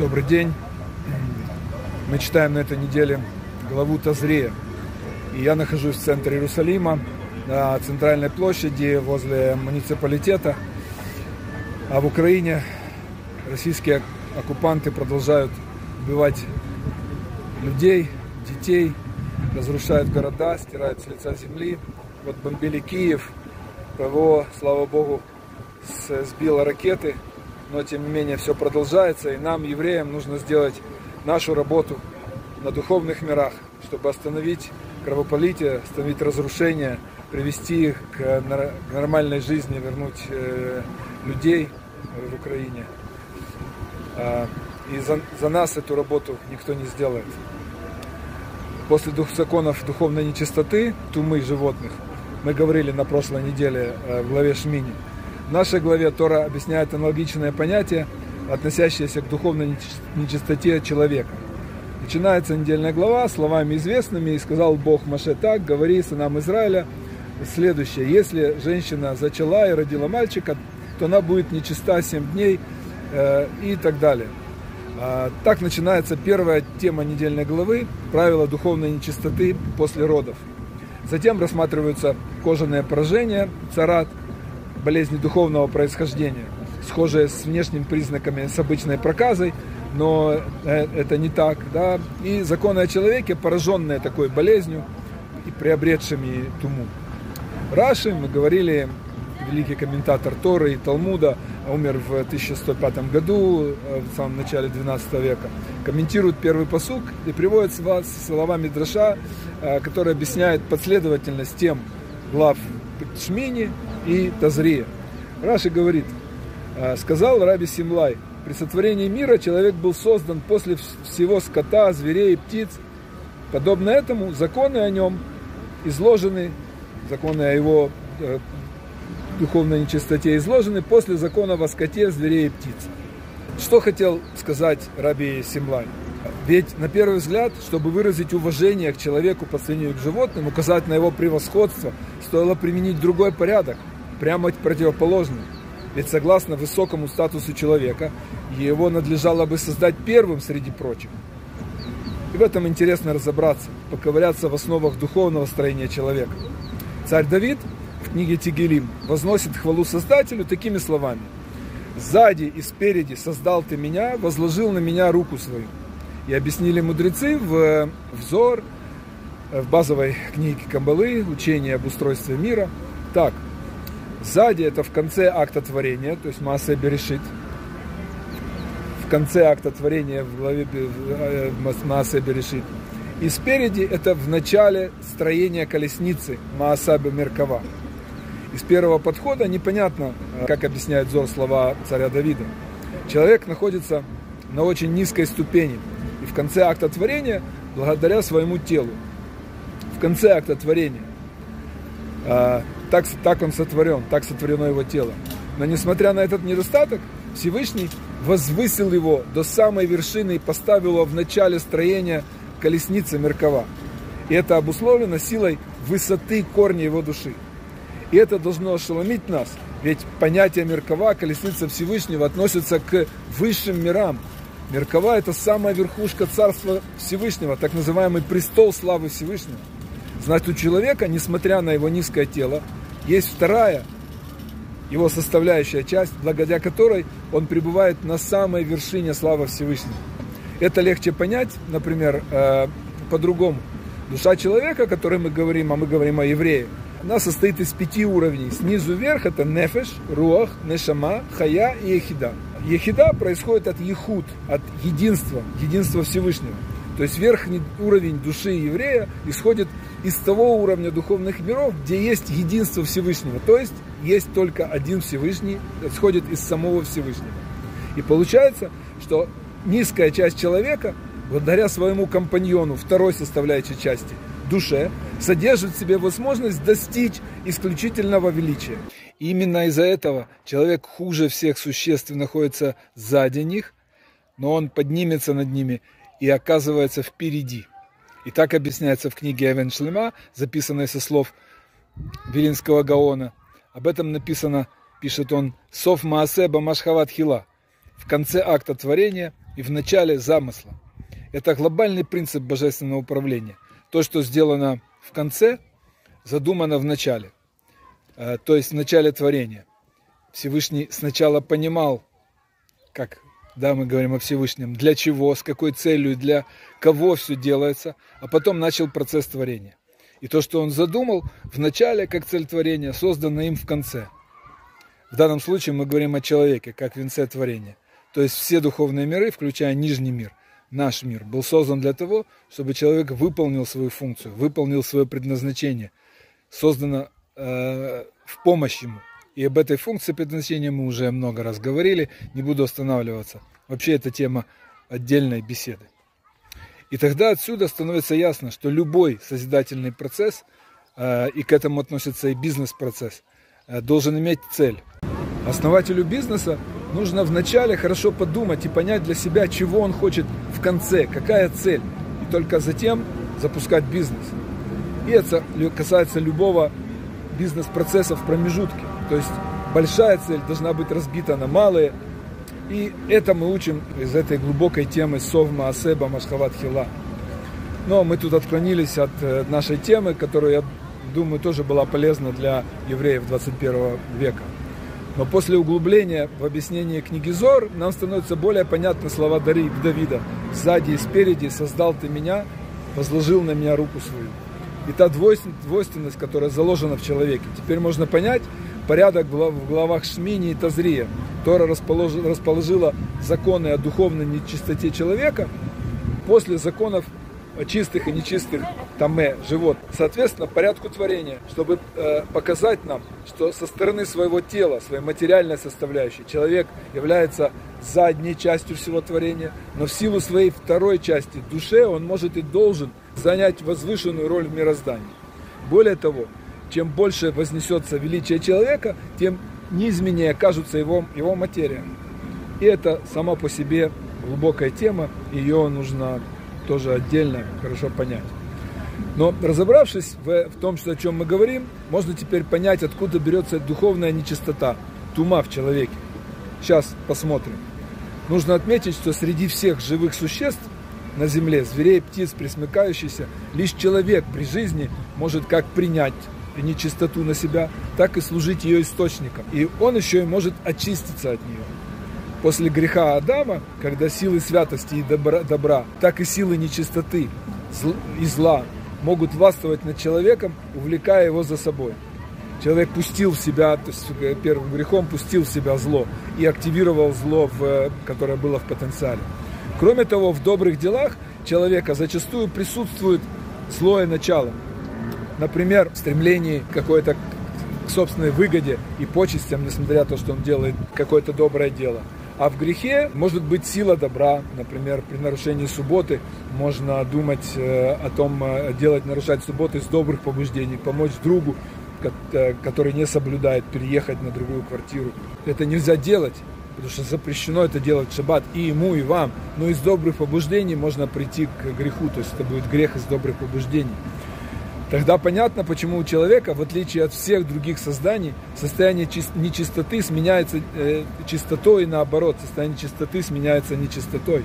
Добрый день. Мы читаем на этой неделе главу Тазрея. И я нахожусь в центре Иерусалима, на центральной площади возле муниципалитета. А в Украине российские оккупанты продолжают убивать людей, детей, разрушают города, стирают с лица земли. Вот бомбили Киев, ПВО, слава богу, сбило ракеты, но тем не менее все продолжается, и нам, евреям, нужно сделать нашу работу на духовных мирах, чтобы остановить кровопролитие, остановить разрушение, привести их к нормальной жизни, вернуть э, людей в Украине. А, и за, за нас эту работу никто не сделает. После двух законов духовной нечистоты, тумы животных, мы говорили на прошлой неделе э, в главе Шмини – в нашей главе Тора объясняет аналогичное понятие, относящееся к духовной нечистоте человека. Начинается недельная глава словами известными, и сказал Бог Маше так, говори сынам Израиля, следующее, если женщина зачала и родила мальчика, то она будет нечиста 7 дней э, и так далее. А, так начинается первая тема недельной главы, правила духовной нечистоты после родов. Затем рассматриваются кожаные поражения, царат, болезни духовного происхождения, схожие с внешними признаками с обычной проказой, но э, это не так. Да? И законы о человеке, пораженные такой болезнью и приобретшими туму. Раши, мы говорили, великий комментатор Торы и Талмуда, умер в 1105 году, э, в самом начале 12 века, комментирует первый посук и приводит словами Драша, э, который объясняет последовательность тем глав Шмини, и Тазрия. Раши говорит, «А, сказал Раби Симлай, при сотворении мира человек был создан после всего скота, зверей и птиц. Подобно этому законы о нем изложены, законы о его э, духовной нечистоте изложены после закона о скоте, зверей и птиц. Что хотел сказать Раби Симлай? Ведь на первый взгляд, чтобы выразить уважение к человеку по сравнению к животным, указать на его превосходство, стоило применить другой порядок, прямо противоположный. Ведь согласно высокому статусу человека, его надлежало бы создать первым среди прочих. И в этом интересно разобраться, поковыряться в основах духовного строения человека. Царь Давид в книге Тигелим возносит хвалу Создателю такими словами. «Сзади и спереди создал ты меня, возложил на меня руку свою». И объяснили мудрецы в взор, в базовой книге Камбалы, учение об устройстве мира. Так, сзади это в конце акта творения, то есть Маасе Берешит. В конце акта творения в главе э, Маасе Берешит. И спереди это в начале строения колесницы Маасаба Меркава. Из первого подхода непонятно, э, как объясняет Зор слова царя Давида. Человек находится на очень низкой ступени. И в конце акта творения, благодаря своему телу, в конце акта творения. Так, так он сотворен, так сотворено его тело. Но несмотря на этот недостаток, Всевышний возвысил его до самой вершины и поставил его в начале строения колесницы Меркова. И это обусловлено силой высоты корня его души. И это должно ошеломить нас, ведь понятие Меркова, колесница Всевышнего, относится к высшим мирам. Меркова – это самая верхушка Царства Всевышнего, так называемый престол славы Всевышнего. Значит, у человека, несмотря на его низкое тело, есть вторая его составляющая часть, благодаря которой он пребывает на самой вершине славы Всевышнего. Это легче понять, например, э, по-другому. Душа человека, о которой мы говорим, а мы говорим о еврее, она состоит из пяти уровней. Снизу вверх это нефеш, руах, нешама, хая и ехида. Ехида происходит от ехуд, от единства, единства Всевышнего. То есть верхний уровень души еврея исходит из того уровня духовных миров, где есть единство Всевышнего. То есть есть только один Всевышний, исходит из самого Всевышнего. И получается, что низкая часть человека, благодаря своему компаньону, второй составляющей части, душе, содержит в себе возможность достичь исключительного величия. Именно из-за этого человек хуже всех существ находится сзади них, но он поднимется над ними и оказывается впереди. И так объясняется в книге Эвен Шлема, записанной со слов Вилинского Гаона. Об этом написано, пишет он, «Сов Маасеба Машхават Хила». В конце акта творения и в начале замысла. Это глобальный принцип божественного управления. То, что сделано в конце, задумано в начале. Э, то есть в начале творения. Всевышний сначала понимал, как да, мы говорим о Всевышнем, для чего, с какой целью, для кого все делается, а потом начал процесс творения. И то, что он задумал в начале, как цель творения, создано им в конце. В данном случае мы говорим о человеке, как венце творения. То есть все духовные миры, включая нижний мир, наш мир, был создан для того, чтобы человек выполнил свою функцию, выполнил свое предназначение, создано э, в помощь ему. И об этой функции предназначения мы уже много раз говорили, не буду останавливаться. Вообще это тема отдельной беседы. И тогда отсюда становится ясно, что любой созидательный процесс, э, и к этому относится и бизнес-процесс, э, должен иметь цель. Основателю бизнеса нужно вначале хорошо подумать и понять для себя, чего он хочет в конце, какая цель. И только затем запускать бизнес. И это касается любого бизнес-процесса в промежутке. То есть большая цель должна быть разбита на малые. И это мы учим из этой глубокой темы Совма Асеба Машхават Хила. Но мы тут отклонились от э, нашей темы, которая, я думаю, тоже была полезна для евреев 21 века. Но после углубления в объяснение книги Зор нам становятся более понятны слова Давида. «Сзади и спереди создал ты меня, возложил на меня руку свою». И та двойственность, которая заложена в человеке. Теперь можно понять, порядок в главах Шмини и Тазрия. Тора расположила законы о духовной нечистоте человека после законов чистых и нечистых таме, живот. Соответственно, порядку творения, чтобы э, показать нам, что со стороны своего тела, своей материальной составляющей, человек является задней частью всего творения, но в силу своей второй части, душе, он может и должен занять возвышенную роль в мироздании. Более того, чем больше вознесется величие человека, тем низменнее кажутся его, его материя. И это сама по себе глубокая тема, ее нужно тоже отдельно хорошо понять. Но разобравшись в, в том, что, о чем мы говорим, можно теперь понять, откуда берется духовная нечистота, тума в человеке. Сейчас посмотрим. Нужно отметить, что среди всех живых существ на земле, зверей, птиц, присмыкающихся, лишь человек при жизни может как принять нечистоту на себя, так и служить ее источником. И он еще и может очиститься от нее. После греха Адама, когда силы святости и добра, добра так и силы нечистоты и зла могут властвовать над человеком, увлекая его за собой. Человек пустил в себя, то есть э, первым грехом пустил в себя зло и активировал зло, в, которое было в потенциале. Кроме того, в добрых делах человека зачастую присутствует злое начало – например, в стремлении какой-то к собственной выгоде и почестям, несмотря на то, что он делает какое-то доброе дело. А в грехе может быть сила добра, например, при нарушении субботы можно думать э, о том, э, делать, нарушать субботы из добрых побуждений, помочь другу, э, который не соблюдает, переехать на другую квартиру. Это нельзя делать, потому что запрещено это делать в шаббат и ему, и вам. Но из добрых побуждений можно прийти к греху, то есть это будет грех из добрых побуждений. Тогда понятно, почему у человека, в отличие от всех других созданий, состояние нечистоты сменяется э, чистотой, и наоборот, состояние чистоты сменяется нечистотой.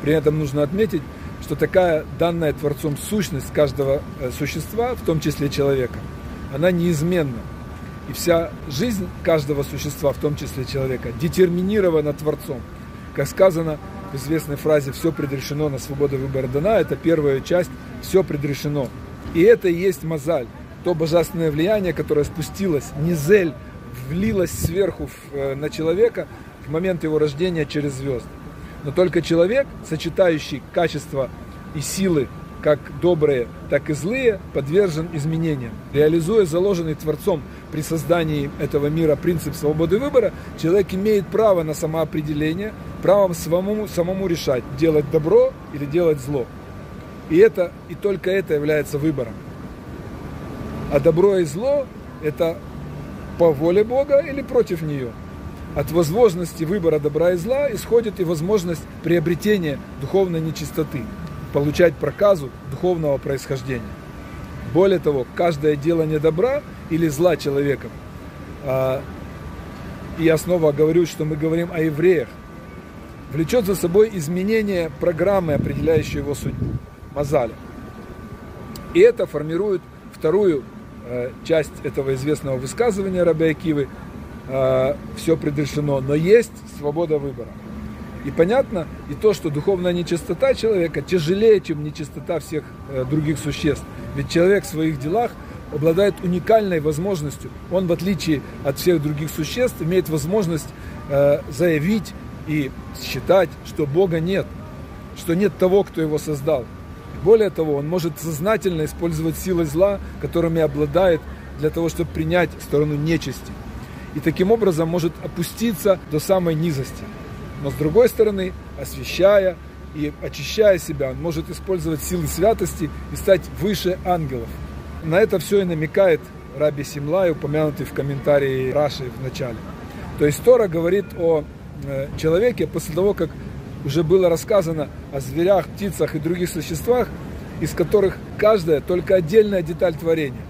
При этом нужно отметить, что такая данная Творцом сущность каждого э, существа, в том числе человека, она неизменна. И вся жизнь каждого существа, в том числе человека, детерминирована Творцом. Как сказано в известной фразе «все предрешено на свободу выбора дана», это первая часть «все предрешено». И это и есть мозаль, то божественное влияние, которое спустилось, низель, влилось сверху э, на человека в момент его рождения через звезды. Но только человек, сочетающий качества и силы, как добрые, так и злые, подвержен изменениям. Реализуя заложенный Творцом при создании этого мира принцип свободы выбора, человек имеет право на самоопределение, право самому, самому решать, делать добро или делать зло. И это, и только это является выбором. А добро и зло – это по воле Бога или против нее. От возможности выбора добра и зла исходит и возможность приобретения духовной нечистоты, получать проказу духовного происхождения. Более того, каждое делание добра или зла человеком, а, и я снова говорю, что мы говорим о евреях, влечет за собой изменение программы, определяющей его судьбу, мазаля. И это формирует вторую э, часть этого известного высказывания Раби Акивы э, «все предрешено, но есть свобода выбора». И понятно и то, что духовная нечистота человека тяжелее, чем нечистота всех э, других существ. Ведь человек в своих делах обладает уникальной возможностью. Он, в отличие от всех других существ, имеет возможность э, заявить и считать, что Бога нет, что нет того, кто его создал. Более того, он может сознательно использовать силы зла, которыми обладает, для того, чтобы принять сторону нечисти. И таким образом может опуститься до самой низости. Но с другой стороны, освещая и очищая себя, он может использовать силы святости и стать выше ангелов. На это все и намекает Раби Симлай, упомянутый в комментарии Раши в начале. То есть Тора говорит о э, человеке после того, как уже было рассказано о зверях, птицах и других существах, из которых каждая только отдельная деталь творения.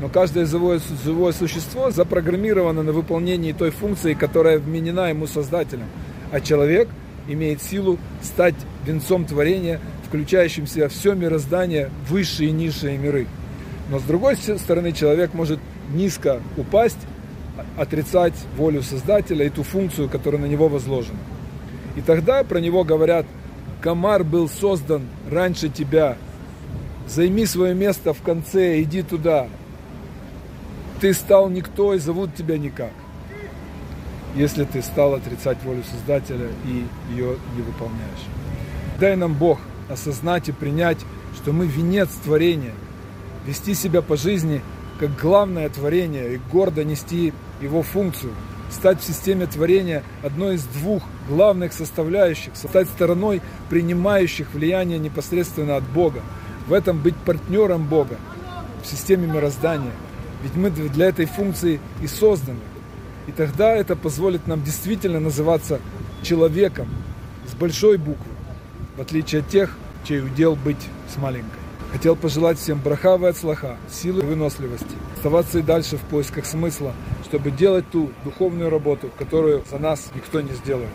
Но каждое живое, живое существо запрограммировано на выполнении той функции, которая вменена ему Создателем. А человек имеет силу стать венцом творения, включающим в себя все мироздание, высшие и низшие миры. Но с другой стороны, человек может низко упасть, отрицать волю Создателя и ту функцию, которая на него возложена. И тогда про него говорят, комар был создан раньше тебя, займи свое место в конце, иди туда. Ты стал никто и зовут тебя никак, если ты стал отрицать волю Создателя и ее не выполняешь. Дай нам Бог осознать и принять, что мы венец творения, вести себя по жизни как главное творение и гордо нести его функцию – стать в системе творения одной из двух главных составляющих, стать стороной принимающих влияние непосредственно от Бога. В этом быть партнером Бога в системе мироздания. Ведь мы для этой функции и созданы. И тогда это позволит нам действительно называться человеком с большой буквы, в отличие от тех, чей удел быть с маленькой. Хотел пожелать всем брахавы от слаха, силы и выносливости, оставаться и дальше в поисках смысла, чтобы делать ту духовную работу, которую за нас никто не сделает.